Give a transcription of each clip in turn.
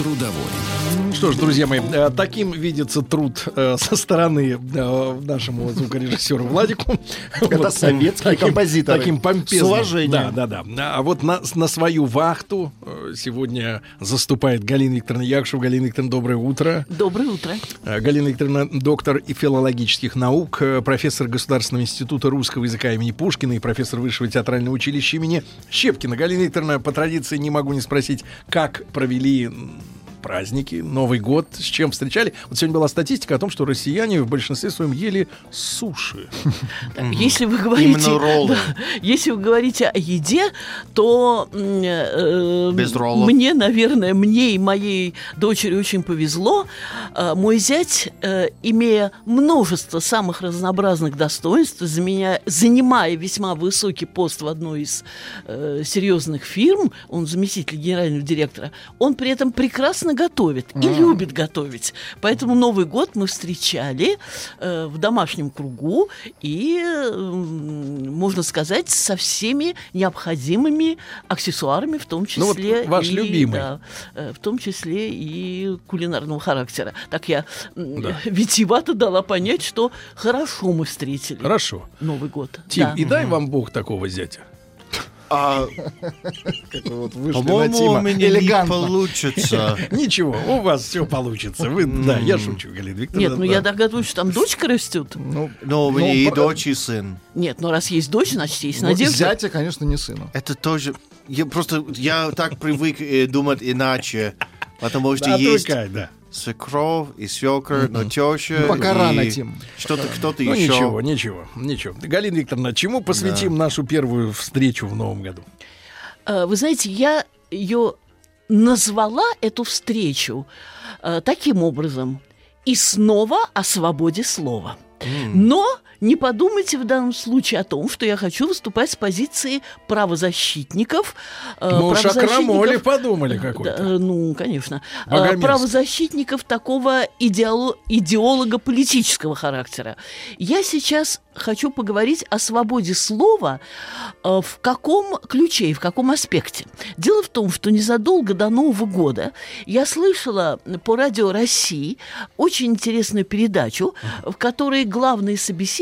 Трудовой. Что ж, друзья мои, э, таким видится труд э, со стороны э, нашему звукорежиссеру Владику. Это Вот, советские таким- композиторы. Таким помпезным. С уважением. Да, да, да. А вот на, на свою вахту сегодня заступает Галина Викторовна Якшева. Галина Викторовна, доброе утро. Доброе утро. Галина Викторовна, доктор и филологических наук, профессор Государственного института русского языка имени Пушкина и профессор Высшего театрального училища имени Щепкина. Галина Викторовна, по традиции не могу не спросить, как провели праздники, Новый год, с чем встречали. Вот сегодня была статистика о том, что россияне в большинстве своем ели суши. Если вы говорите, да, если вы говорите о еде, то э, Без роллов. мне, наверное, мне и моей дочери очень повезло. Э, мой зять, э, имея множество самых разнообразных достоинств, заменя- занимая весьма высокий пост в одной из э, серьезных фирм, он заместитель генерального директора, он при этом прекрасно готовит и любит готовить. Поэтому Новый год мы встречали э, в домашнем кругу и, э, можно сказать, со всеми необходимыми аксессуарами, в том Ну вот числе ваш и, любимый. да, в том числе и кулинарного характера. Так я Да. витиевато дала понять, что хорошо мы встретили Хорошо. Новый год. Тим, Да. и дай вам Бог такого зятя. А, Вот вышли на по-моему, у меня не Элегантно. получится. Ничего, у вас все получится. Вы, да, я шучу, Галина Викторовна. Нет, ну я догадываюсь, что там дочка растет. Ну, Но у Ну, меня и про- дочь, и сын. Нет, ну раз есть дочь, значит есть Ну, надежда. Зятя, конечно, не сыну. Это тоже... Я просто... Я так привык э, думать иначе. Потому что да, есть да. Свекровь и свекр, но теща... Пока и рано, Тим. Что-то, кто-то Ну еще. ничего, ничего, ничего. Галина Викторовна, чему посвятим нашу первую встречу в новом году? Э, Вы знаете, я ее назвала, эту встречу, э, таким образом. И снова о свободе слова. Но не подумайте в данном случае о том, что я хочу выступать с позиции правозащитников. э, Мы уж о крамоле подумали Да, какой-то. э, ну, конечно. Э, Богомерзко. Правозащитников такого идеоло- идеолога политического характера. Я сейчас хочу поговорить о свободе слова э, в каком ключе и в каком аспекте. Дело в том, что незадолго до Нового года я слышала по радио России очень интересную передачу, в которой главной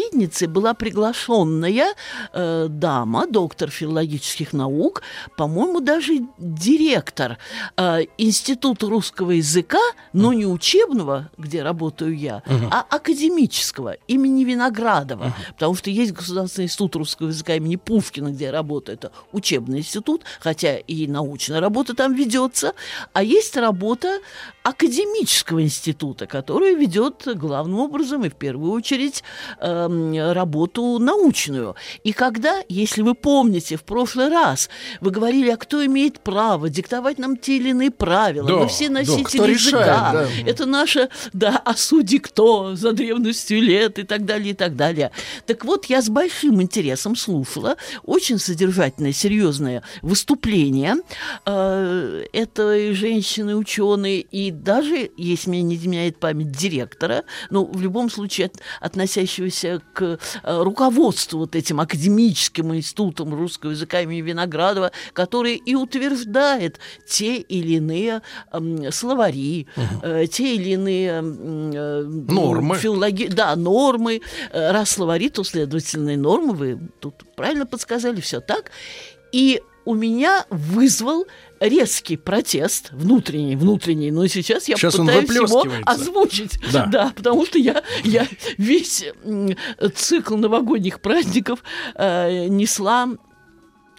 собеседницей была приглашенная э, дама, доктор филологических наук, по-моему, даже директор э, Института русского языка, но не учебного, где работаю я, а академического имени Виноградова, потому что есть Государственный институт русского языка имени Пушкина, где я работаю, это учебный институт, хотя и научная работа там ведется, а есть работа академического института, который ведет главным образом и в первую очередь эм, работу научную. И когда, если вы помните, в прошлый раз вы говорили, а кто имеет право диктовать нам те или иные правила, Да, мы все да, носители решает, языка, да. это наше, да, а судьи кто за древностью лет и так далее, и так далее. Так вот, я с большим интересом слушала очень содержательное, серьезное выступление э, этой женщины, ученой, и даже, если меня не изменяет память, директора, ну, в любом случае, от- относящегося к э, руководству вот этим академическим институтом русского языка имени Виноградова, который и утверждает те или иные эм, словари, э, те или иные м, э, Нормы. филологи- да, нормы. Э, Раз словари, то, следовательно, и нормы. Вы тут правильно подсказали, все так. И у меня вызвал резкий протест, внутренний, внутренний, но сейчас я Сейчас пытаюсь его озвучить. Да. потому что я, я весь цикл новогодних праздников э, несла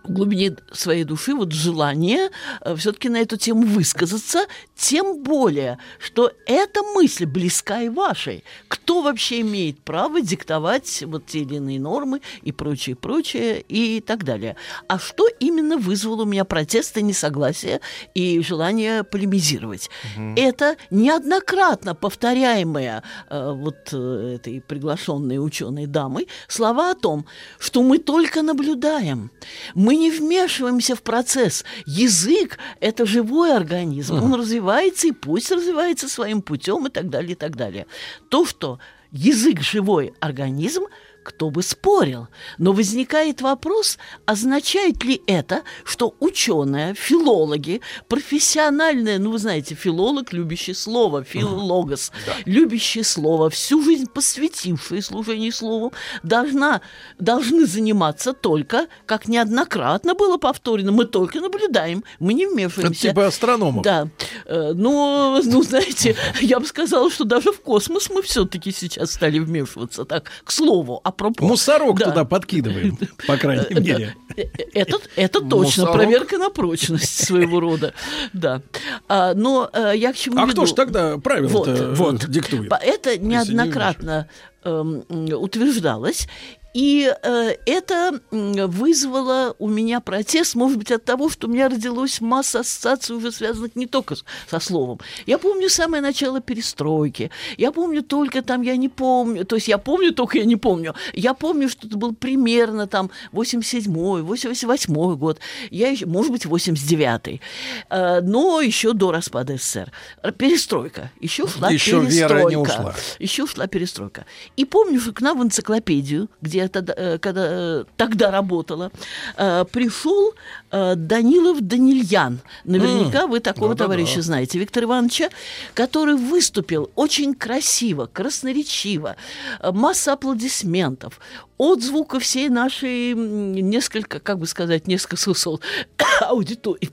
в глубине своей души вот желание все-таки на эту тему высказаться, тем более, что эта мысль близка и вашей. Кто вообще имеет право диктовать вот те или иные нормы и прочее, прочее и так далее. А что именно вызвало у меня протест и несогласие и желание полемизировать? Угу. Это неоднократно повторяемая э, вот э, этой приглашенной ученой дамой слова о том, что мы только наблюдаем, мы не вмешиваемся в процесс. Язык – это живой организм, он развивается и пусть развивается своим путем и так далее, и так далее. То, что язык – живой организм – кто бы спорил. Но возникает вопрос, означает ли это, что ученые, филологи, профессиональные, ну, вы знаете, филолог, любящий слово, филологос, да. любящий слово, всю жизнь посвятивший служению слову, должна, должны заниматься только, как неоднократно было повторено, мы только наблюдаем, мы не вмешиваемся. Это типа астрономов. Да. Э, но, ну, знаете, я бы сказала, что даже в космос мы все-таки сейчас стали вмешиваться, так, к слову, апропо. Мусорок да. туда подкидываем, по крайней мере. Это, это точно Мусорок. проверка на прочность своего рода. Да. А, но а, я к чему А веду? кто ж тогда правила вот, вот. диктует? Это неоднократно эм, утверждалось. И э, это вызвало у меня протест, может быть, от того, что у меня родилась масса ассоциаций, уже связанных не только с, со словом. Я помню самое начало перестройки. Я помню только там, я не помню, то есть я помню, только я не помню. Я помню, что это был примерно там 87-й, 88-й год. Я еще, может быть, 89-й. Э, но еще до распада СССР. Перестройка. Еще шла еще перестройка. Вера не ушла. Еще шла перестройка. И помню, что к нам в энциклопедию, где я тогда, э, когда, э, тогда работала, э, пришел Данилов Данильян. Наверняка вы такого да, товарища да, знаете, Виктор Ивановича, который выступил очень красиво, красноречиво, масса аплодисментов, отзвука всей нашей несколько, как бы сказать, несколько смысл аудитории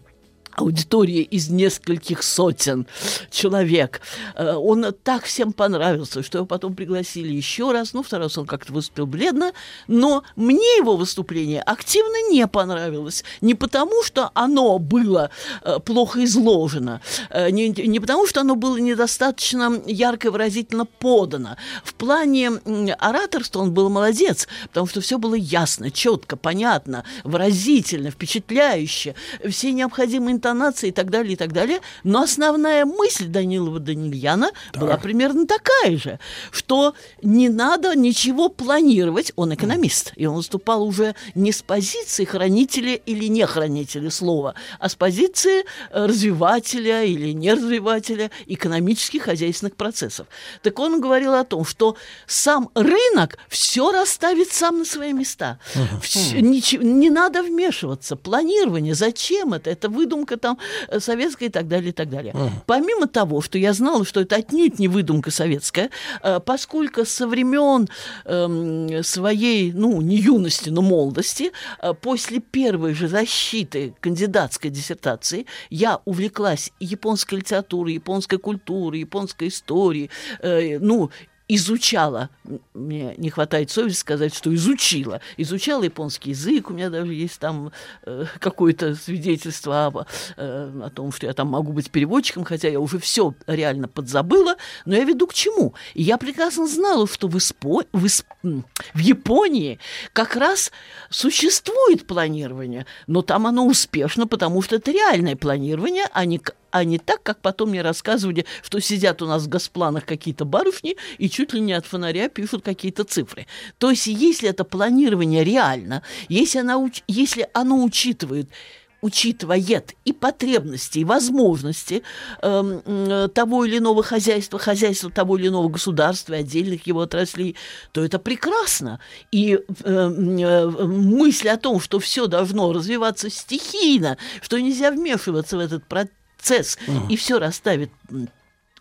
аудитории из нескольких сотен человек. Э, он так всем понравился, что его потом пригласили еще раз. Ну, второй раз он как-то выступил бледно, но мне его выступление активно не понравилось. Не потому, что оно было э, плохо изложено, э, не, не потому, что оно было недостаточно ярко и выразительно подано. В плане ораторства он был молодец, потому что все было ясно, четко, понятно, выразительно, впечатляюще. Все необходимые интонации и так далее, и так далее. Но основная мысль Данилова Данильяна так. была примерно такая же, что не надо ничего планировать. Он экономист, и он выступал уже не с позиции хранителя или не хранителя слова, а с позиции э, развивателя или не развивателя экономических хозяйственных процессов. Так он говорил о том, что сам рынок все расставит сам на свои места. Uh-huh. Все, ничего, не надо вмешиваться. Планирование, зачем это? Это выдумка выдумка там э, советская и так далее, и так далее. Uh-huh. Помимо того, что я знала, что это отнюдь не выдумка советская, э, поскольку со времен э, своей, ну, не юности, но молодости, э, после первой же защиты кандидатской диссертации я увлеклась японской литературой, японской культурой, японской историей, ну, изучала, мне не хватает совести сказать, что изучила, изучала японский язык, у меня даже есть там э, какое-то свидетельство об, э, о том, что я там могу быть переводчиком, хотя я уже все реально подзабыла, но я веду к чему? И я прекрасно знала, что в, Испо... в, Исп... в Японии как раз существует планирование, но там оно успешно, потому что это реальное планирование, а не а не так, как потом мне рассказывали, что сидят у нас в госпланах какие-то барышни и чуть ли не от фонаря пишут какие-то цифры. То есть, если это планирование реально, если, она, если оно учитывает учитывает и потребности, и возможности э, того или иного хозяйства, хозяйства того или иного государства, отдельных его отраслей, то это прекрасно. И э, э, мысль о том, что все должно развиваться стихийно, что нельзя вмешиваться в этот процесс, процесс, угу. и все расставит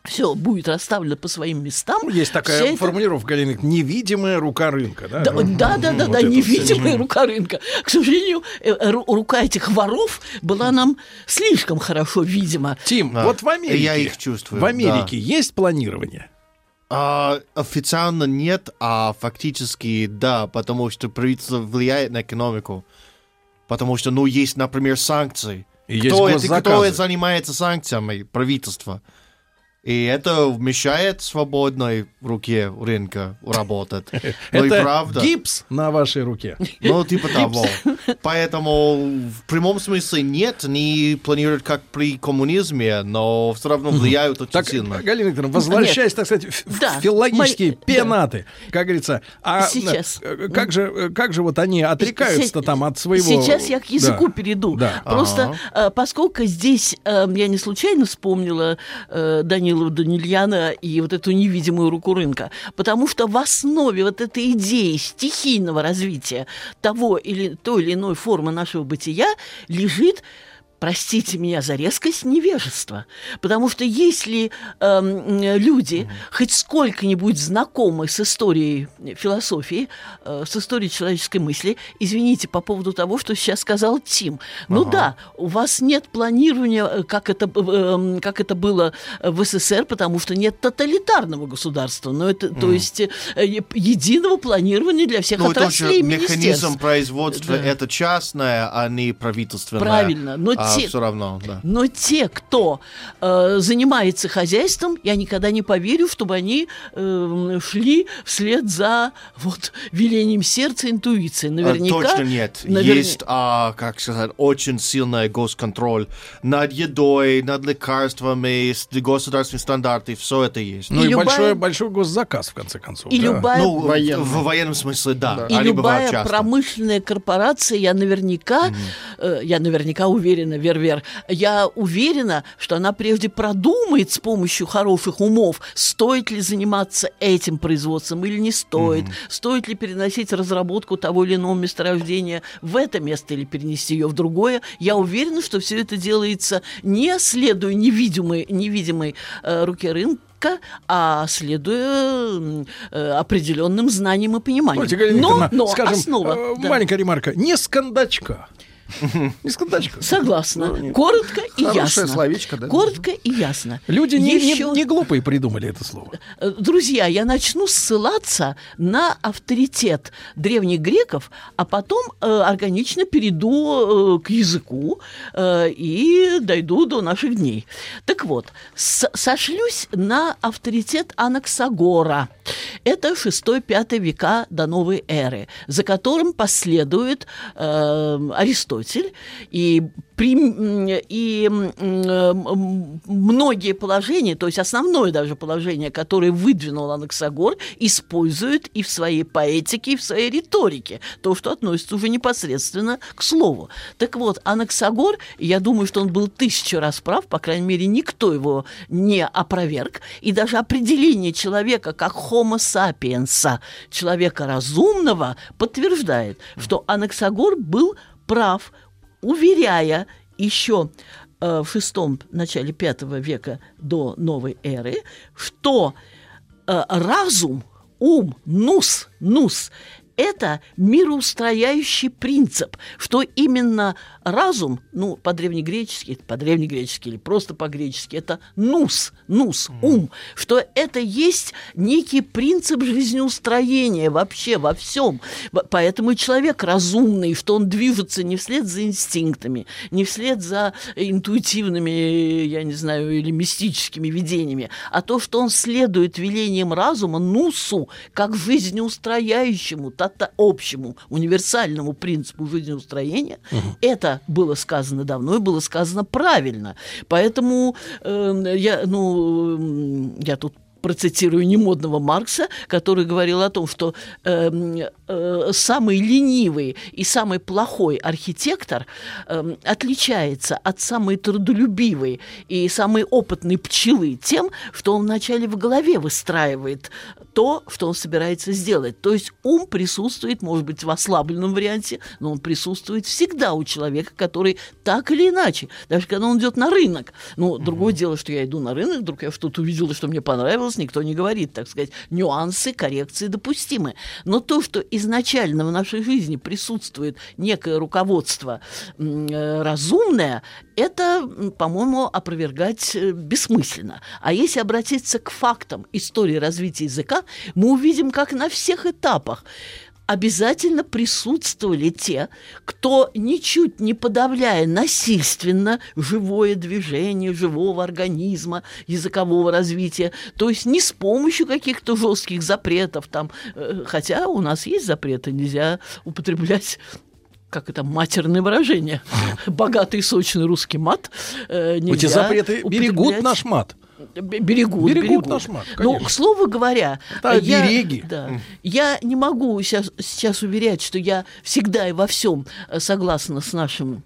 все будет расставлено по своим местам. Ну, есть такая это... формулировка, Галина, невидимая рука рынка, да? Да, да, да, да, вот да невидимая все. рука рынка. К сожалению, э, рука этих воров была нам слишком хорошо видима. Тим, да. вот в Америке, я их чувствую. В Америке да. есть планирование? А, официально нет, а фактически да, потому что правительство влияет на экономику. Потому что, ну, есть, например, санкции. И кто, есть это, кто госзаказы. занимается санкциями? Правительство. И это мешает свободной руке рынка работать. Ну и Это правда. гипс на вашей руке. Ну, типа того. Поэтому в прямом смысле нет, не планируют как при коммунизме, но все равно влияют очень Так, сильно. Галина Викторовна, возвращаясь, так сказать, в, Да. филологические пенаты, как говорится, а Сейчас. э, как же, э, как же вот они отрекаются-то там от своего... Сейчас я к языку Да. перейду. Да. Просто э, поскольку здесь я не случайно вспомнила э, Данилу Данильяна и вот эту невидимую руку рынка, потому что в основе вот этой идеи стихийного развития того или той или иной формы нашего бытия лежит Простите меня за резкость невежества. Потому что если эм, люди хоть сколько-нибудь знакомы с историей философии, э, с историей человеческой мысли, извините по поводу того, что сейчас сказал Тим. Ну да, у вас нет планирования, э, как это, э, эм, как это было в СССР, потому что нет тоталитарного государства. Но это, То есть э, единого планирования для всех Ну, отраслей механизм производства, Да. это частное, а не правительственное. Правильно, но а те- все равно, да. Но те, кто э, занимается хозяйством, я никогда не поверю, чтобы они э, шли вслед за вот велением сердца, интуицией. А, Наверняка. Точно нет. наверня- Есть, а, как сказать, очень сильный госконтроль над едой, над лекарствами, государственные стандарты, все это есть. Ну И и, любая- большой, большой госзаказ, в конце концов. И да. любая ну, военный. в военном смысле, да. И а любая промышленная корпорация, я наверняка, э, я наверняка уверена, Вер-Вер, я уверена, что она прежде продумает с помощью хороших умов, стоит ли заниматься этим производством или не стоит, стоит ли переносить разработку того или иного месторождения в это место или перенести ее в другое. Я уверена, что все это делается не следуя невидимой, невидимой э, руке рынка, а следуя э, определенным знаниям и пониманиям. Смотрите, но, но скажем, основа. э, да. маленькая ремарка, не с кондачка. Не с кондачка. Согласна. Коротко и Хорошее ясно. словечко, да? Коротко и ясно. Люди не, не- Еще- не глупые придумали это слово. Э, Друзья, я начну ссылаться на авторитет древних греков, а потом э, органично перейду э, к языку э, и дойду до наших дней. Так вот, сошлюсь на авторитет Анаксагора. Это 6-5 века до новой эры, за которым последует э, Аристотель и при- и многие положения, то есть основное даже положение, которое выдвинул Анаксагор, использует и в своей поэтике, и в своей риторике, то, что относится уже непосредственно к слову. Так вот, Анаксагор, я думаю, что он был тысячу раз прав, по крайней мере, никто его не опроверг, и даже определение человека как homo sapiens, человека разумного, подтверждает, что Анаксагор был прав, уверяя еще э, в шестом начале пятого века до новой эры, что э, разум, ум, нус, нус это мироустрояющий принцип, что именно разум, ну, по-древнегречески, по-древнегречески или просто по-гречески, это нус, нус, ум, что это есть некий принцип жизнеустроения вообще во всем. Поэтому и человек разумный, что он движется не вслед за инстинктами, не вслед за интуитивными, я не знаю, или мистическими видениями, а то, что он следует велениям разума, нусу, как жизнеустрояющему, общему, универсальному принципу жизнеустроения, это было сказано давно и было сказано правильно. Поэтому э, я, ну, м, я тут процитирую немодного Маркса, который говорил о том, что эм, э, самый ленивый и самый плохой архитектор эм, отличается от самой трудолюбивой и самой опытной пчелы тем, что он вначале в голове выстраивает то, что он собирается сделать. То есть ум присутствует, может быть, в ослабленном варианте, но он присутствует всегда у человека, который так или иначе, даже когда он идет на рынок. Ну, другое дело, что я иду на рынок, вдруг я что-то увидела, что мне понравилось, никто не говорит, так сказать, нюансы, коррекции допустимы. Но то, что изначально в нашей жизни присутствует некое руководство э, разумное, это, по-моему, опровергать э, бессмысленно. А если обратиться к фактам истории развития языка, мы увидим, как на всех этапах обязательно присутствовали те, кто ничуть не подавляя насильственно живое движение живого организма, языкового развития, то есть не с помощью каких-то жестких запретов, там, э, хотя у нас есть запреты, нельзя употреблять как это, матерное выражение. Богатый сочный русский мат. Э, Эти запреты берегут наш мат. Берегут, берегут, берегут наш мат. Ну, конечно. Но, к слову говоря, Это я, береги. Да, я не могу сейчас, сейчас уверять, что я всегда и во всем э, согласна с нашим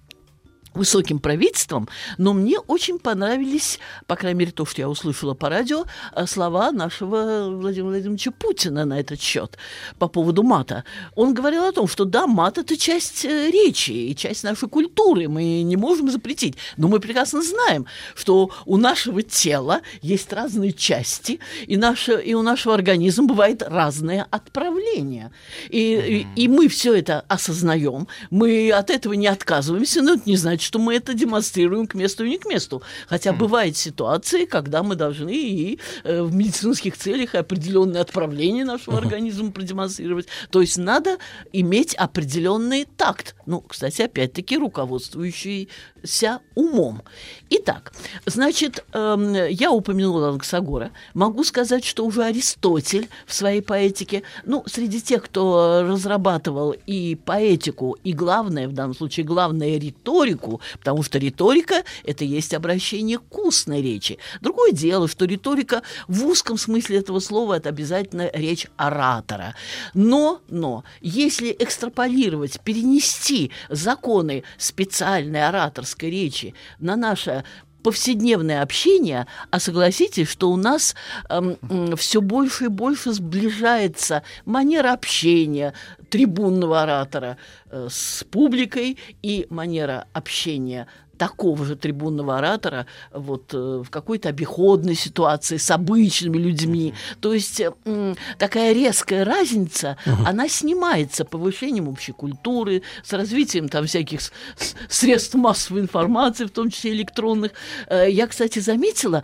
высоким правительством, но мне очень понравились, по крайней мере, то, что я услышала по радио, э, слова нашего Владимира Владимировича Путина на этот счет по поводу мата. Он говорил о том, что да, мат – это часть э, речи и часть нашей культуры, мы не можем запретить, но мы прекрасно знаем, что у нашего тела есть разные части, и, наше, и у нашего организма бывает разное отправление. И, и, и мы все это осознаем, мы от этого не отказываемся, но это не значит, что мы это демонстрируем к месту и не к месту. Хотя бывают ситуации, когда мы должны и э, в медицинских целях определенные отправления нашего организма продемонстрировать. То есть надо иметь определенный такт. Ну, кстати, опять-таки руководствующийся умом. Итак, значит, эм, я упомянула Анаксагора. Могу сказать, что уже Аристотель в своей поэтике, ну, среди тех, кто разрабатывал и поэтику, и главное, в данном случае, главное, риторику, потому что риторика – это есть обращение к устной речи. Другое дело, что риторика в узком смысле этого слова – это обязательно речь оратора. Но, но, если экстраполировать, перенести законы специальной ораторской речи на наше повседневное общение, а согласитесь, что у нас эм, все больше и больше сближается манера общения трибунного оратора э, с публикой и манера общения такого же трибунного оратора вот, э, в какой-то обиходной ситуации с обычными людьми. То есть э, такая резкая разница, она снимается повышением общей культуры, с развитием там всяких средств массовой информации, в том числе электронных. Э, я, кстати, заметила,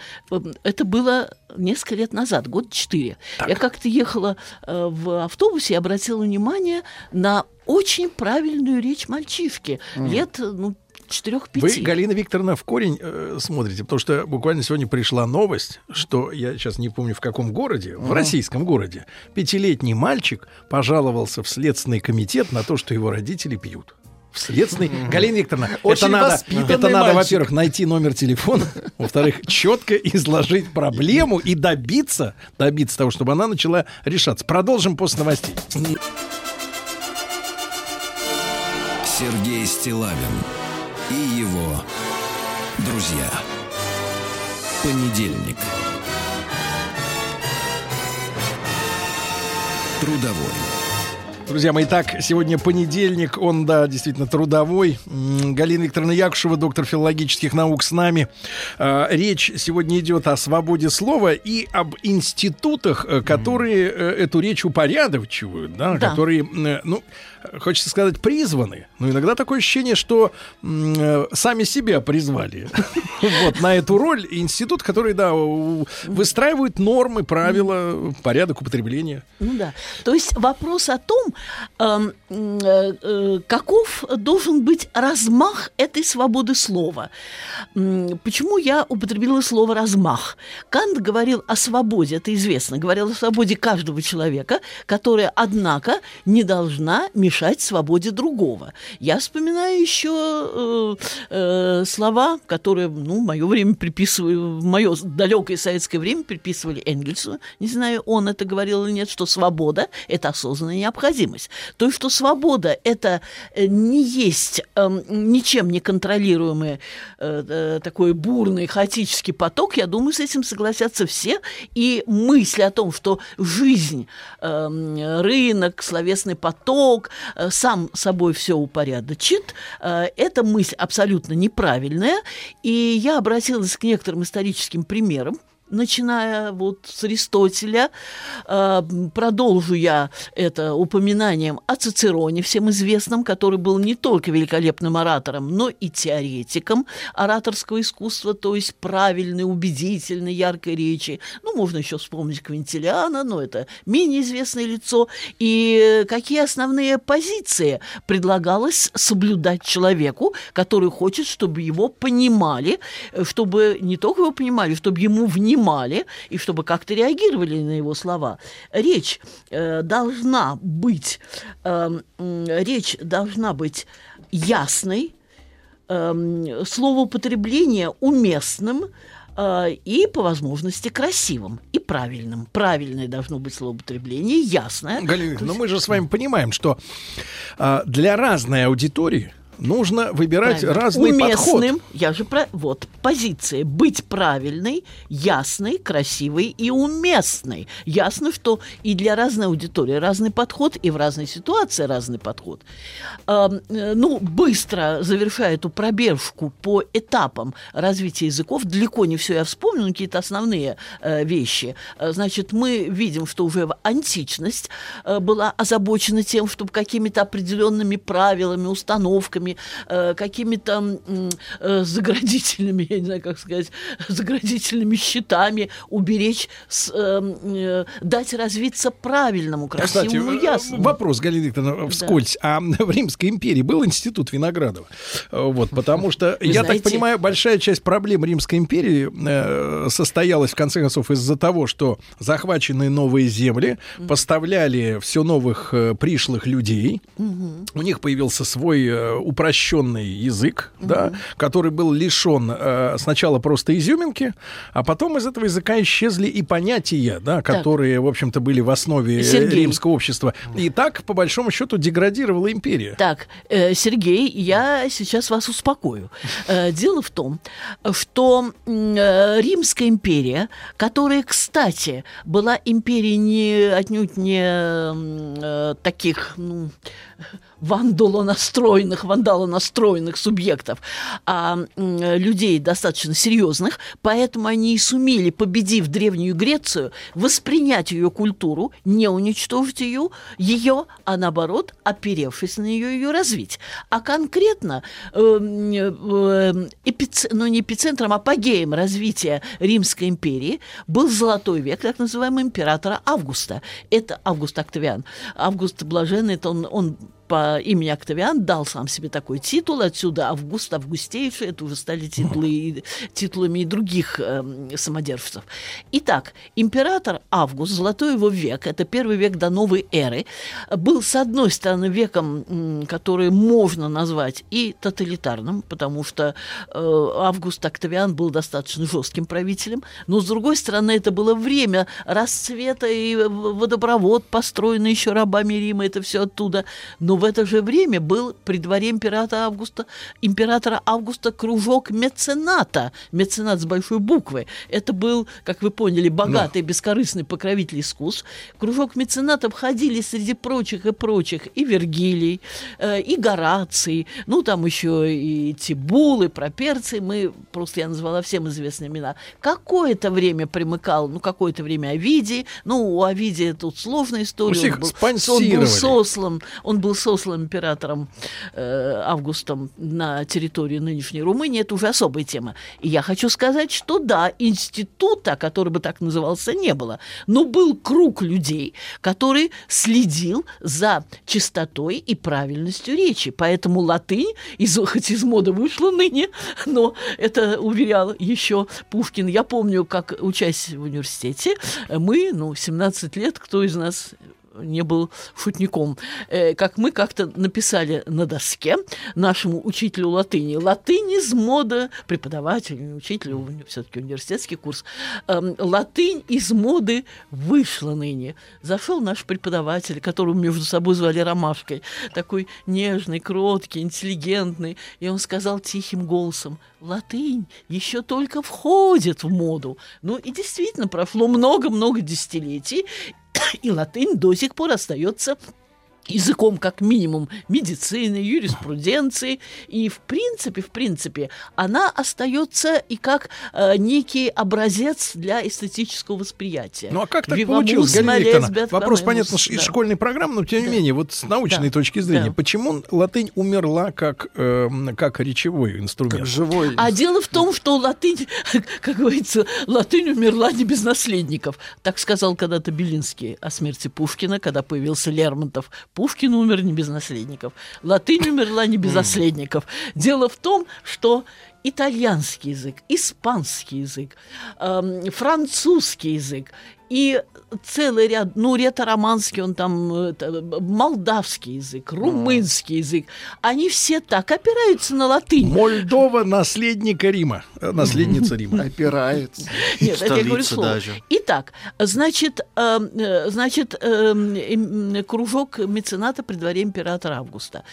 это было несколько лет назад, год четыре. Я как-то ехала в автобусе и обратила внимание на очень правильную речь мальчишки. Mm. Лет, ну, четырех-пяти. Вы, Галина Викторовна, в корень э, смотрите, потому что буквально сегодня пришла новость, что я сейчас не помню в каком городе, uh-huh. в российском городе, пятилетний мальчик пожаловался в Следственный комитет на то, что его родители пьют. В следственный. Mm-hmm. Галина Викторовна, Очень это надо, это надо, во-первых, найти номер телефона, во-вторых, четко изложить проблему и добиться, добиться того, чтобы она начала решаться. Продолжим после новостей. Сергей Стилавин и его друзья. Понедельник. Трудовой. Друзья мои, так, сегодня понедельник, он, да, действительно трудовой. Галина Викторовна Якушева, доктор филологических наук с нами. А, речь сегодня идет о свободе слова и об институтах, э, которые э, эту речь упорядочивают, да, да. которые, э, ну, хочется сказать, призваны. Но иногда такое ощущение, что э, сами себя призвали вот на эту роль. Институт, который, да, выстраивает нормы, правила, порядок употребления. Ну да. То есть вопрос о том, эм, э, э, каков должен быть размах этой свободы слова. Почему я употребила слово «размах»? Кант говорил о свободе, это известно, говорил о свободе каждого человека, которая, однако, не должна мешать мешать свободе другого. Я вспоминаю еще э, э, слова, которые, ну, в мое время приписываю, в мое далекое советское время приписывали Энгельсу. Не знаю, он это говорил или нет, что свобода – это осознанная необходимость. То есть, что свобода – это э, не есть э, ничем не контролируемый э, э, такой бурный, хаотический поток, я думаю, с этим согласятся все. И мысль о том, что жизнь, э, рынок, словесный поток, сам собой все упорядочит. Э, эта мысль абсолютно неправильная. И я обратилась к некоторым историческим примерам, начиная вот с Аристотеля. Э, продолжу я это упоминанием о Цицероне, всем известном, который был не только великолепным оратором, но и теоретиком ораторского искусства, то есть правильной, убедительной, яркой речи. Ну, можно еще вспомнить Квинтилиана, но это менее известное лицо. И какие основные позиции предлагалось соблюдать человеку, который хочет, чтобы его понимали, чтобы не только его понимали, чтобы ему внимали понимали и чтобы как-то реагировали на его слова. Речь э, должна быть, э, речь должна быть ясной, э, словоупотребление уместным, э, и по возможности красивым и правильным. Правильное должно быть словоупотребление, ясное. Галина, но мы же с вами понимаем, что э, для разной аудитории нужно выбирать Правильно. разный Уместным, подход. Я же про вот позиция быть правильной, ясной, красивой и уместной. Ясно, что и для разной аудитории разный подход, и в разной ситуации разный подход. Э, ну, быстро завершая эту пробежку по этапам развития языков, далеко не все я вспомню, но какие-то основные э, вещи. Э, значит, мы видим, что уже античность э, была озабочена тем, чтобы какими-то определенными правилами, установками знаками, э, какими-то э, заградительными, я не знаю, как сказать, заградительными щитами уберечь, с, э, дать развиться правильному, красивому, Кстати, ясному. Вопрос, Галина Викторовна, вскользь. Да. А в Римской империи был институт Виноградова? Вот, потому что, Вы я знаете... так понимаю, большая часть проблем Римской империи состоялась, в конце концов, из-за того, что захваченные новые земли mm-hmm. поставляли все новых пришлых людей. Mm-hmm. У них появился свой упрощенный язык, угу. да, который был лишен э, сначала просто изюминки, а потом из этого языка исчезли и понятия, да, которые, так. в общем-то, были в основе Сергей. римского общества. И так, по большому счету, деградировала империя. Так, э, Сергей, я сейчас вас успокою. Э, дело в том, что э, Римская империя, которая, кстати, была империей не отнюдь не э, таких, ну, вандалонастроенных, вандалонастроенных субъектов, а людей достаточно серьезных, поэтому они и сумели, победив Древнюю Грецию, воспринять ее культуру, не уничтожить ее, ее, а наоборот, оперевшись на нее, ее развить. А конкретно э, эпиц... ну, не эпицентром, а апогеем развития Римской империи был Золотой век, так называемый императора Августа. Это Август Октавиан. Август Блаженный, это он, он по имени Октавиан дал сам себе такой титул, отсюда Август, Августейший, это уже стали титулы, титулами и других э, самодержцев. Итак, император Август, золотой его век, это первый век до новой эры, был, с одной стороны, веком, который можно назвать и тоталитарным, потому что э, Август Октавиан был достаточно жестким правителем, но, с другой стороны, это было время расцвета и водопровод, построенный еще рабами Рима, это все оттуда, но но в это же время был при дворе императора Августа, императора Августа кружок мецената, меценат с большой буквы. Это был, как вы поняли, богатый, Но. бескорыстный покровитель искусств. Кружок меценатов входили среди прочих и прочих и Вергилий, э, и Гораций, ну там еще и Тибул, и Проперций, мы просто я назвала всем известные имена. Какое-то время примыкал, ну какое-то время Овидий, ну у Овидия тут сложная история. Он был, он был сослан, он был сослан императором э, Августом на территорию нынешней Румынии, это уже особая тема. И я хочу сказать, что да, института, который бы так назывался, не было. Но был круг людей, который следил за чистотой и правильностью речи. Поэтому латынь, из, хоть из моды вышла ныне, но это уверял еще Пушкин. Я помню, как учась в университете, мы, ну, 17 лет, кто из нас не был шутником. Э, как мы как-то написали на доске нашему учителю латыни. Латынь из моды, преподавателю, учителю, все-таки университетский курс. Эм, латынь из моды вышла ныне. Зашел наш преподаватель, которого между собой звали Ромашкой, такой нежный, кроткий, интеллигентный. И он сказал тихим голосом, латынь еще только входит в моду. Ну и действительно, прошло много-много десятилетий, и латынь до сих пор остается языком как минимум медицины, юриспруденции, и в принципе, в принципе, она остается и как э, некий образец для эстетического восприятия. Ну а как так Вивамус, получилось, Галина Вопрос, понятно, из да. школьной программы, но тем не Да. менее, вот с научной Да. точки зрения, Да. почему латынь умерла как, эм, как речевой инструмент? Как живой. А дело в том, что латынь, как говорится, латынь умерла не без наследников. Так сказал когда-то Белинский о смерти Пушкина, когда появился Лермонтов. Пушкин умер не без наследников. Латынь умерла не без наследников. Дело в том, что итальянский язык, испанский язык, эм, французский язык и целый ряд, ну, ретро-романский, он там, э, это, молдавский язык, румынский язык, они все так опираются на латынь. Мольдова наследника Рима. Э, Наследница Рима. Опирается. Нет, это я говорю Столица слово. даже. Итак, значит, э, э, значит, э, м, кружок мецената при дворе императора Августа.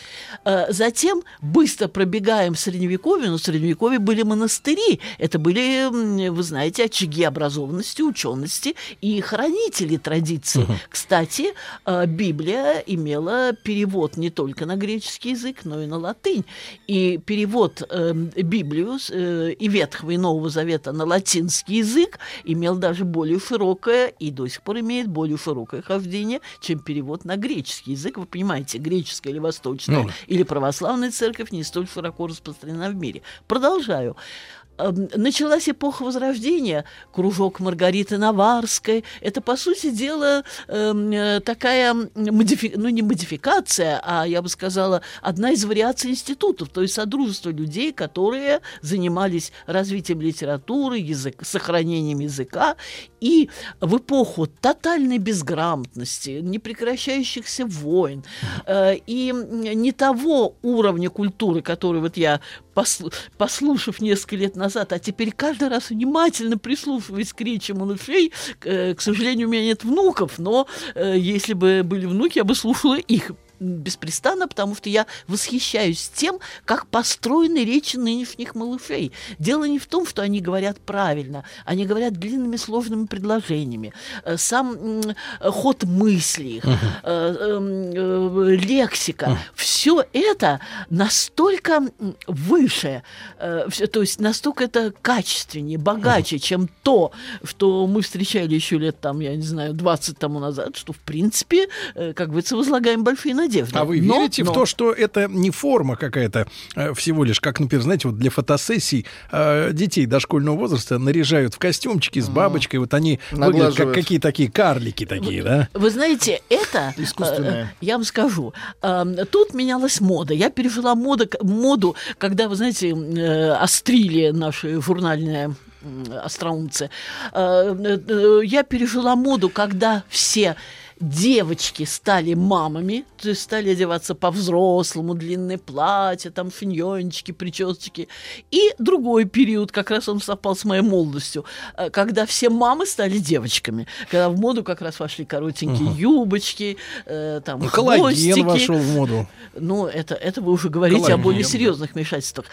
Э, Затем быстро пробегаем в Средневековье, но в Средневековье были монастыри. Это были, вы знаете, очаги образованности, учености и хранители традиций. Кстати, э, Библия имела перевод не только на греческий язык, но и на латынь. И перевод э, Библию э, и Ветхого и Нового Завета на латинский язык имел даже более широкое и до сих пор имеет более широкое хождение, чем перевод на греческий язык. Вы понимаете, греческая или восточная Ну. или православная церковь не столь широко распространена в мире. Продолжаю. Эм, Началась эпоха Возрождения, кружок Маргариты Наварской. Это, по сути дела, эм, э, такая, модифи- ну, не модификация, а, я бы сказала, одна из вариаций институтов, то есть содружество людей, которые занимались развитием литературы, язык, сохранением языка. И в эпоху тотальной безграмотности, непрекращающихся войн э, и не того уровня культуры, который вот я, послушав несколько лет назад, а теперь каждый раз внимательно прислушиваясь к речи малышей, к, э, к сожалению, у меня нет внуков, но э, если бы были внуки, я бы слушала их беспрестанно, потому что я восхищаюсь тем, как построены речи нынешних малышей. Дело не в том, что они говорят правильно, они говорят длинными сложными предложениями. Э, Сам э, ход мыслей, их, э, лексика, все это настолько выше, то есть настолько это качественнее, богаче, чем то, что мы встречали еще лет там, я не знаю, 20 тому назад, что в принципе, как говорится, возлагаем большие надежды. А вы Но- верите в но- то, что это не форма какая-то э, всего лишь, как, например, знаете, вот для фотосессий э, детей дошкольного возраста наряжают в костюмчики с бабочкой, вот они выглядят как какие такие карлики такие, да? Вы знаете, это, Искусственное. э, я вам скажу, э, тут менялась мода. Я пережила мода, моду, когда, вы знаете, острили наши журнальные остроумцы. Я пережила моду, когда все девочки стали мамами, то есть стали одеваться по-взрослому, длинные платья, там финьончики, причесочки. И другой период, как раз он совпал с моей молодостью, э, когда все мамы стали девочками, когда в моду как раз вошли коротенькие юбочки, э, там Ну, хвостики. вошел в моду. Ну, это, это вы уже говорите Коллаген, о более серьезных вмешательствах.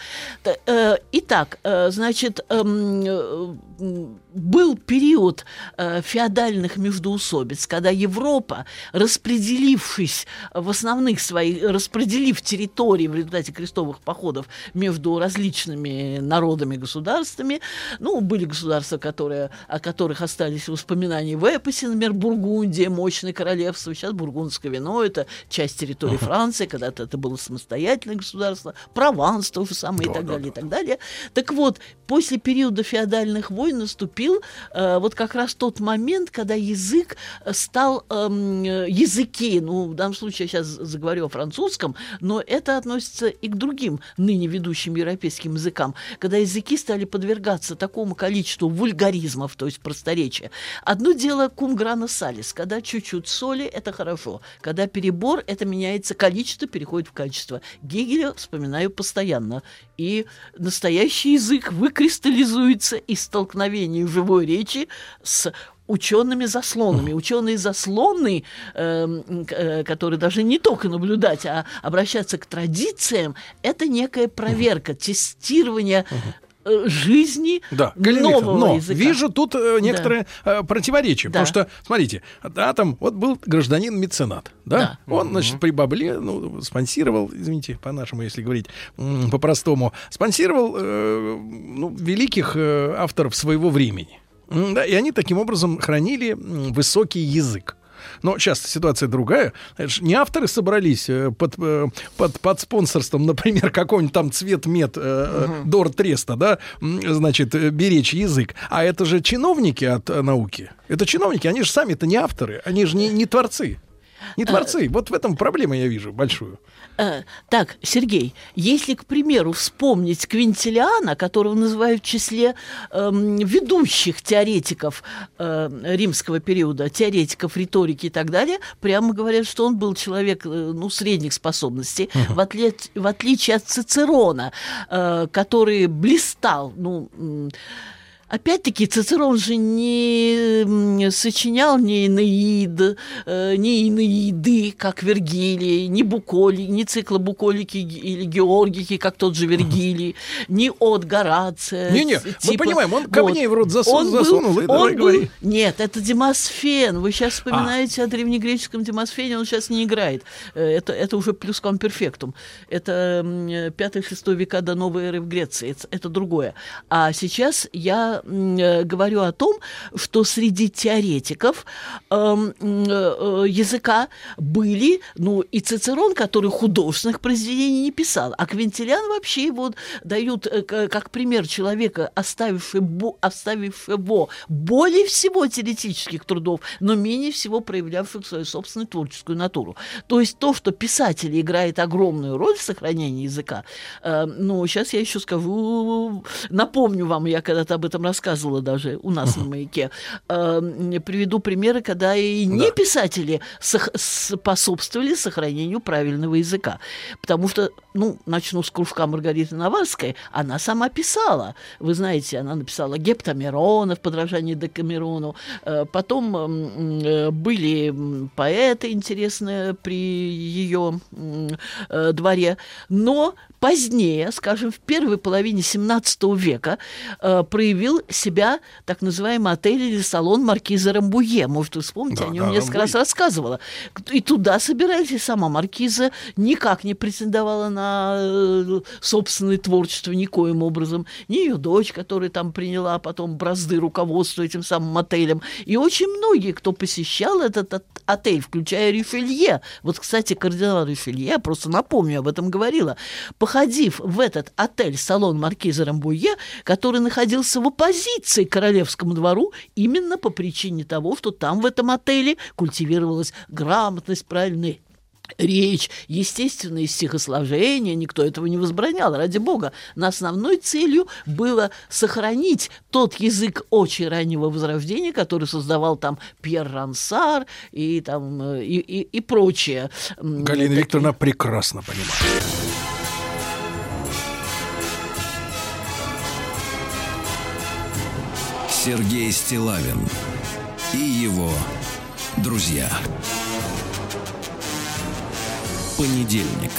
Э, Итак, э, значит, эм, был период э, феодальных междоусобиц, когда Европа, распределившись в основных своих, распределив территории в результате крестовых походов между различными народами, государствами, ну, были государства, которые, о которых остались воспоминания в эпосе, например, Бургундия, мощное королевство, сейчас бургундское вино, это часть территории Франции, когда-то это было самостоятельное государство, Прованс то же самое и так далее, и так далее. Так вот, после периода феодальных войн наступил э, вот как раз тот момент, когда язык э, стал эм, э, языки, ну, в данном случае я сейчас заговорю о французском, но это относится и к другим ныне ведущим европейским языкам, когда языки стали подвергаться такому количеству вульгаризмов, то есть просторечия. Одно дело кум грана салис, когда чуть-чуть соли, это хорошо, когда перебор, это меняется количество, переходит в качество. Гегеля вспоминаю постоянно. И настоящий язык выкристаллизуется из столкновения живой речи с учеными заслонами. Ученые заслоны, к- э, которые даже не только наблюдать, а обращаться к традициям, это некая проверка, тестирование э, жизни Да, нового но языка. вижу тут э, некоторые э, противоречия. Да. Потому что, смотрите, да, там вот был гражданин-меценат, да? Да. Он, значит, при бабле, ну, спонсировал, извините, по-нашему, если говорить по-простому, спонсировал, э, ну, великих э, авторов своего времени. Да, и они таким образом хранили высокий язык. Но сейчас ситуация другая. Это ж Не авторы собрались э, под, э, под, под спонсорством, например, какого-нибудь там цвет мед э, Дор Треста, да, значит, беречь язык. А это же чиновники от науки. Это чиновники, они же сами-то не авторы, они же не, не творцы. Не творцы. Вот в этом проблема я вижу большую. Э, так, Сергей, если, к примеру, вспомнить Квинтилиана, которого называют в числе эм, ведущих теоретиков э, римского периода, теоретиков риторики и так далее, прямо говорят, что он был человек э, ну, средних способностей, в, отле- в отличие от Цицерона, э, который блистал, ну, Опять-таки, Цицерон же не сочинял ни Энеид, э, ни Энеиды, как Вергилий, ни Буколи, ни цикла Буколики или Георгики, как тот же Вергилий, ни от Горация. Не-не, т- мы понимаем, он камней в рот засу- Он был- засунул, и давай он был- Нет, это Демосфен. Вы сейчас вспоминаете о древнегреческом Демосфене, он сейчас не играет. Э, Это, это уже плюском перфектум. Это 5-6 века до новой эры в Греции. Это, это другое. А сейчас я э, говорю о том, что среди теоретиков эм, э, э, языка были, ну, и Цицерон, который художественных произведений не писал, а Квинтилиан вообще его дают как пример человека, оставившего, оставившего более всего теоретических трудов, но менее всего проявлявших свою собственную творческую натуру. То есть то, что писатель играет огромную роль в сохранении языка, ну, сейчас я еще скажу, напомню вам, я когда-то об этом рассказывала даже у нас на маяке, э, приведу примеры, когда и не писатели способствовали сохранению правильного языка. Потому что, ну, начну с кружка Маргариты Наварской, она сама писала. Вы знаете, она написала Гептамирона в подражании Декамерону. Э, Потом э, были поэты интересные при ее э, дворе. Но позднее, скажем, в первой половине 17 века э, себя так называемый отель или салон маркиза Рамбуе. Может, вы вспомните, Да, о нем да, несколько раз Рамбуе. рассказывала. И туда собирались, и сама маркиза никак не претендовала на э, собственное творчество никоим образом. Ни ее дочь, которая там приняла потом бразды руководства этим самым отелем. И очень многие, кто посещал этот от- отель, включая Ришелье. Вот, кстати, кардинал Ришелье, я просто напомню, об этом говорила, походив в этот отель-салон маркиза Рамбуе, который находился в оппозиции к королевскому двору именно по причине того, что там в этом отеле культивировалась грамотность, правильный речь, естественные стихосложения, никто этого не возбранял, ради бога. Но основной целью было сохранить тот язык очень раннего возрождения, который создавал там Пьер Рансар и, там, э, и, и, и прочее. Галина такие- Викторовна прекрасно понимает. Сергей Стилавин и его друзья. Понедельник.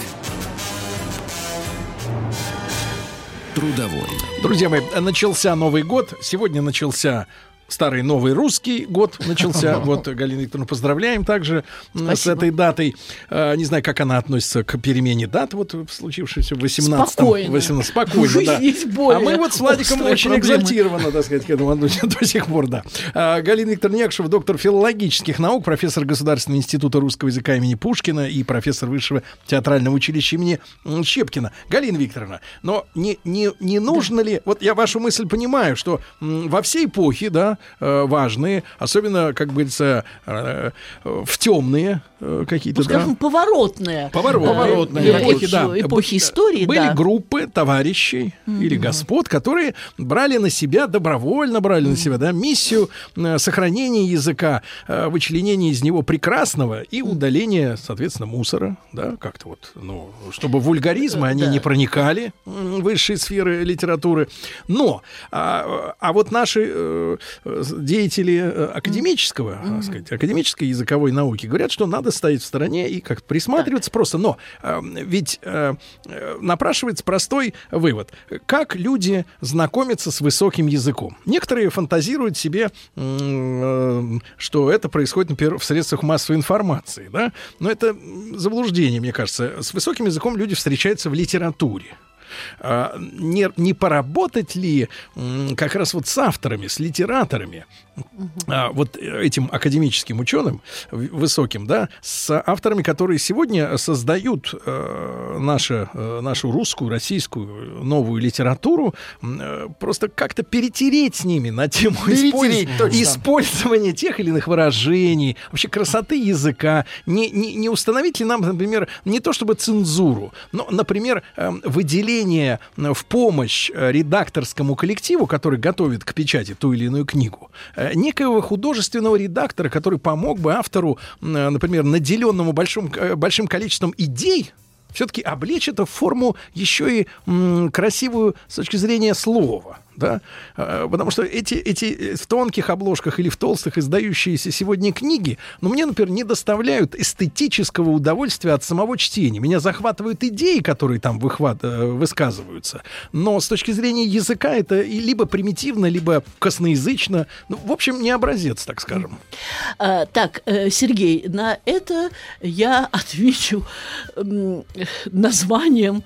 Трудовой. Друзья мои, начался Новый год. Сегодня начался старый новый русский год начался. Вот, Галина Викторовна, поздравляем также м, с Спасибо. этой датой. А, Не знаю, как она относится к перемене дат, вот случившейся в 18 Спокойно. 18 спокойно, да. есть более А мы вот с Владиком очень проблемы. экзальтированно, так сказать, к этому относимся до сих пор, да. А, Галина Викторовна Якшева, доктор филологических наук, профессор Государственного института русского языка имени Пушкина и профессор Высшего театрального училища имени Щепкина. Галина Викторовна, но не, не, не нужно ли... Вот я вашу мысль понимаю, что во всей эпохе, да, э, важные, особенно, как говорится, э, э, в темные э, какие-то, Ну, да. Поворотные, Поворотные э, эпохи, да. эпохи истории, Были да. группы товарищей или господ, которые брали на себя, добровольно брали на себя, да, миссию э, сохранения языка, э, вычленения из него прекрасного и удаления, соответственно, мусора, да, как-то вот, ну, чтобы вульгаризмы, они Да. не проникали в высшие сферы литературы. Но, а, а вот наши э, э, деятели э, академического, так сказать, академической языковой науки говорят, что надо стоять в стороне и как присматриваться просто. Но э, ведь э, э, напрашивается простой вывод. Как люди знакомятся с высоким языком? Некоторые фантазируют себе, э, что это происходит, например, в средствах массовой информации, да? Но это заблуждение, мне кажется. С высоким языком люди встречаются в литературе. А, не, не поработать ли как раз вот с авторами, с литераторами, а, вот этим академическим ученым высоким, да, с авторами, которые сегодня создают наше, э, нашу русскую, российскую новую литературу, э, просто как-то перетереть с ними на тему использ- использования тех или иных выражений, вообще красоты языка. Не, не, не установить ли нам, например, не то чтобы цензуру, но, например, эм, выделение в помощь э, редакторскому коллективу, который готовит к печати ту или иную книгу, некоего художественного редактора, который помог бы автору, например, наделенному большим, большим количеством идей, все-таки облечь это в форму еще и м, красивую с точки зрения слова. Да? А, Потому что эти, эти э, в тонких обложках или в толстых издающиеся сегодня книги, ну, мне, например, не доставляют эстетического удовольствия от самого чтения. Меня захватывают идеи, которые там выхват, э, высказываются. Но с точки зрения языка это либо примитивно, либо косноязычно. Ну, в общем, не образец, так скажем. А, так, э, Сергей, на это я отвечу названием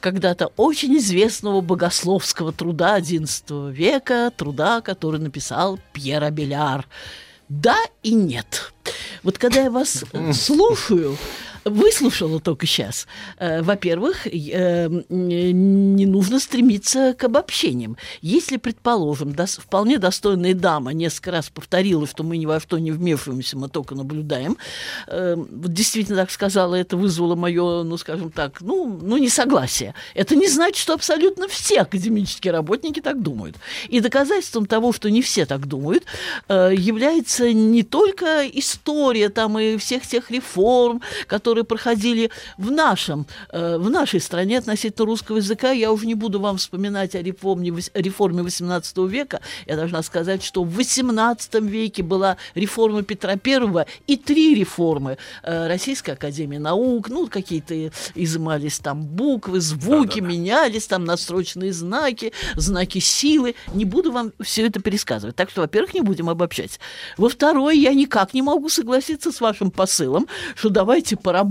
когда-то очень известного богословского труда XI века, труда, который написал Пьер Абеляр. Да и нет. Вот когда я вас слушаю, выслушала только сейчас. Э, Во-первых, э, не нужно стремиться к обобщениям. Если, предположим, вполне достойная дама несколько раз повторила, что мы ни во что не вмешиваемся, мы только наблюдаем, э, вот действительно так сказала, это вызвало мое, ну, скажем так, ну, ну, несогласие. Это не значит, что абсолютно все академические работники так думают. И доказательством того, что не все так думают, э, является не только история там и всех тех реформ, которые проходили в нашем, э, в нашей стране относительно русского языка. Я уже не буду вам вспоминать о реформе, реформе XVIII века. Я должна сказать, что в XVIII веке была реформа Петра I и три реформы. Э, Российской академии наук, ну, какие-то изымались там буквы, звуки, менялись там настрочные знаки, знаки силы. Не буду вам все это пересказывать. Так что, во-первых, не будем обобщать. Во-вторых, я никак не могу согласиться с вашим посылом, что давайте поработаем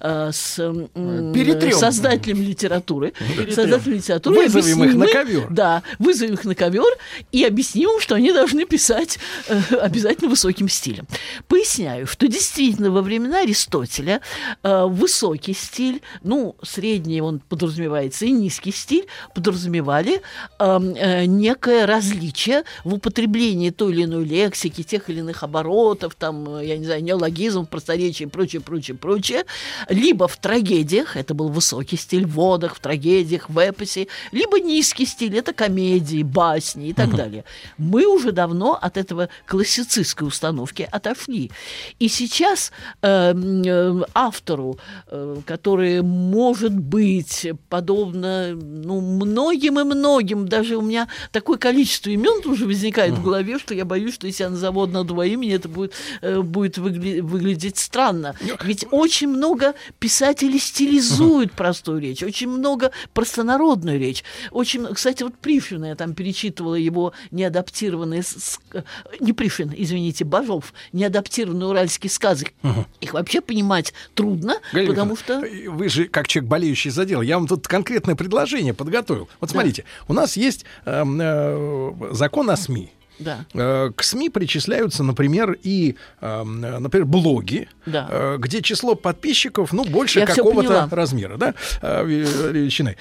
э, с Перетрем. создателем литературы. Создателем литературы. Вызовем их на ковер. Да, вызовем их на ковер и объясним им, что они должны писать э, обязательно высоким стилем. Поясняю, что действительно во времена Аристотеля э, высокий стиль, ну, средний он подразумевается, и низкий стиль подразумевали э, э, некое различие в употреблении той или иной лексики, тех или иных оборотов, там, э, я не знаю, неологизм, просторечие и прочее, прочее, прочее, либо в трагедиях, это был высокий стиль, в водах, в трагедиях, в эпосе, либо низкий стиль, это комедии, басни и так далее. Мы уже давно от этого классицистской установки отошли. И сейчас э, м, э, автору, э, который может быть подобно ну, многим и многим, даже у меня такое количество имен уже возникает в голове, что я боюсь, что если я назову одно-два имени, это будет, э, будет выгля- выглядеть странно. Ведь очень много писателей стилизуют простую речь, очень много простонародную речь. Очень, кстати, вот Пришвина, я там перечитывала его неадаптированные, э, не Пришвин, извините, Бажов, неадаптированные уральские сказы. Их вообще понимать трудно, Галина потому что... э, Вы же, как человек, болеющий за дело, я вам тут конкретное предложение подготовил. Вот смотрите, у нас есть эм, э, закон о СМИ. Да. Э, К СМИ причисляются, например, и, эм, например, блоги, Да. э, где число подписчиков, ну, больше какого-то размера, да, э, ве- величины.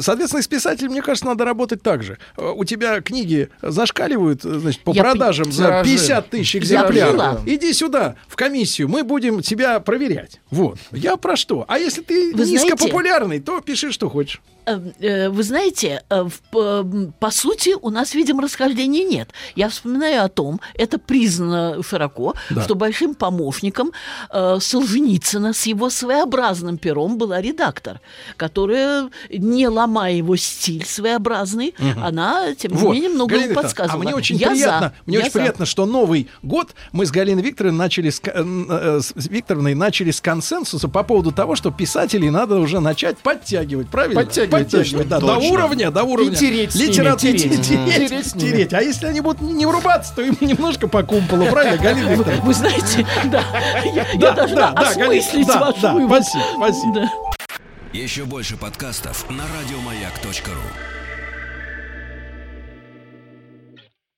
Соответственно, с писателем, мне кажется, надо работать так же. У тебя книги зашкаливают, значит, по Я продажам за Тиражи. 50 тысяч экземпляров. Иди сюда, в комиссию, мы будем тебя проверять. Вот. Я про что? А если ты Вы знаете- низкопопулярный, то пиши, что хочешь. Э, э, вы знаете, э, по, сути у нас, видимо, расхождений нет. Я вспоминаю о том, это признано широко, Да. что большим помощником э, Солженицына с его своеобразным пером была редактор, которая, не ломая его стиль своеобразный, она, тем не Вот. менее, много Галина ему Викторовна, подсказывала. А мне очень Я приятно, за. мне Я очень за. приятно, что Новый год мы с Галиной Викторовной начали с, с Викторовной начали с консенсуса по поводу того, что писателей надо уже начать подтягивать, правильно? Подтягивать, точно. да, до уровня, до уровня. И тереть тереть. А если они будут не врубаться, то им немножко по кумполу, правильно, Галина Викторовна? Вы знаете, да, я, должна да, да, Галина, осмыслить да, ваш да, вывод. спасибо, спасибо. Еще больше подкастов на радиомаяк.ру.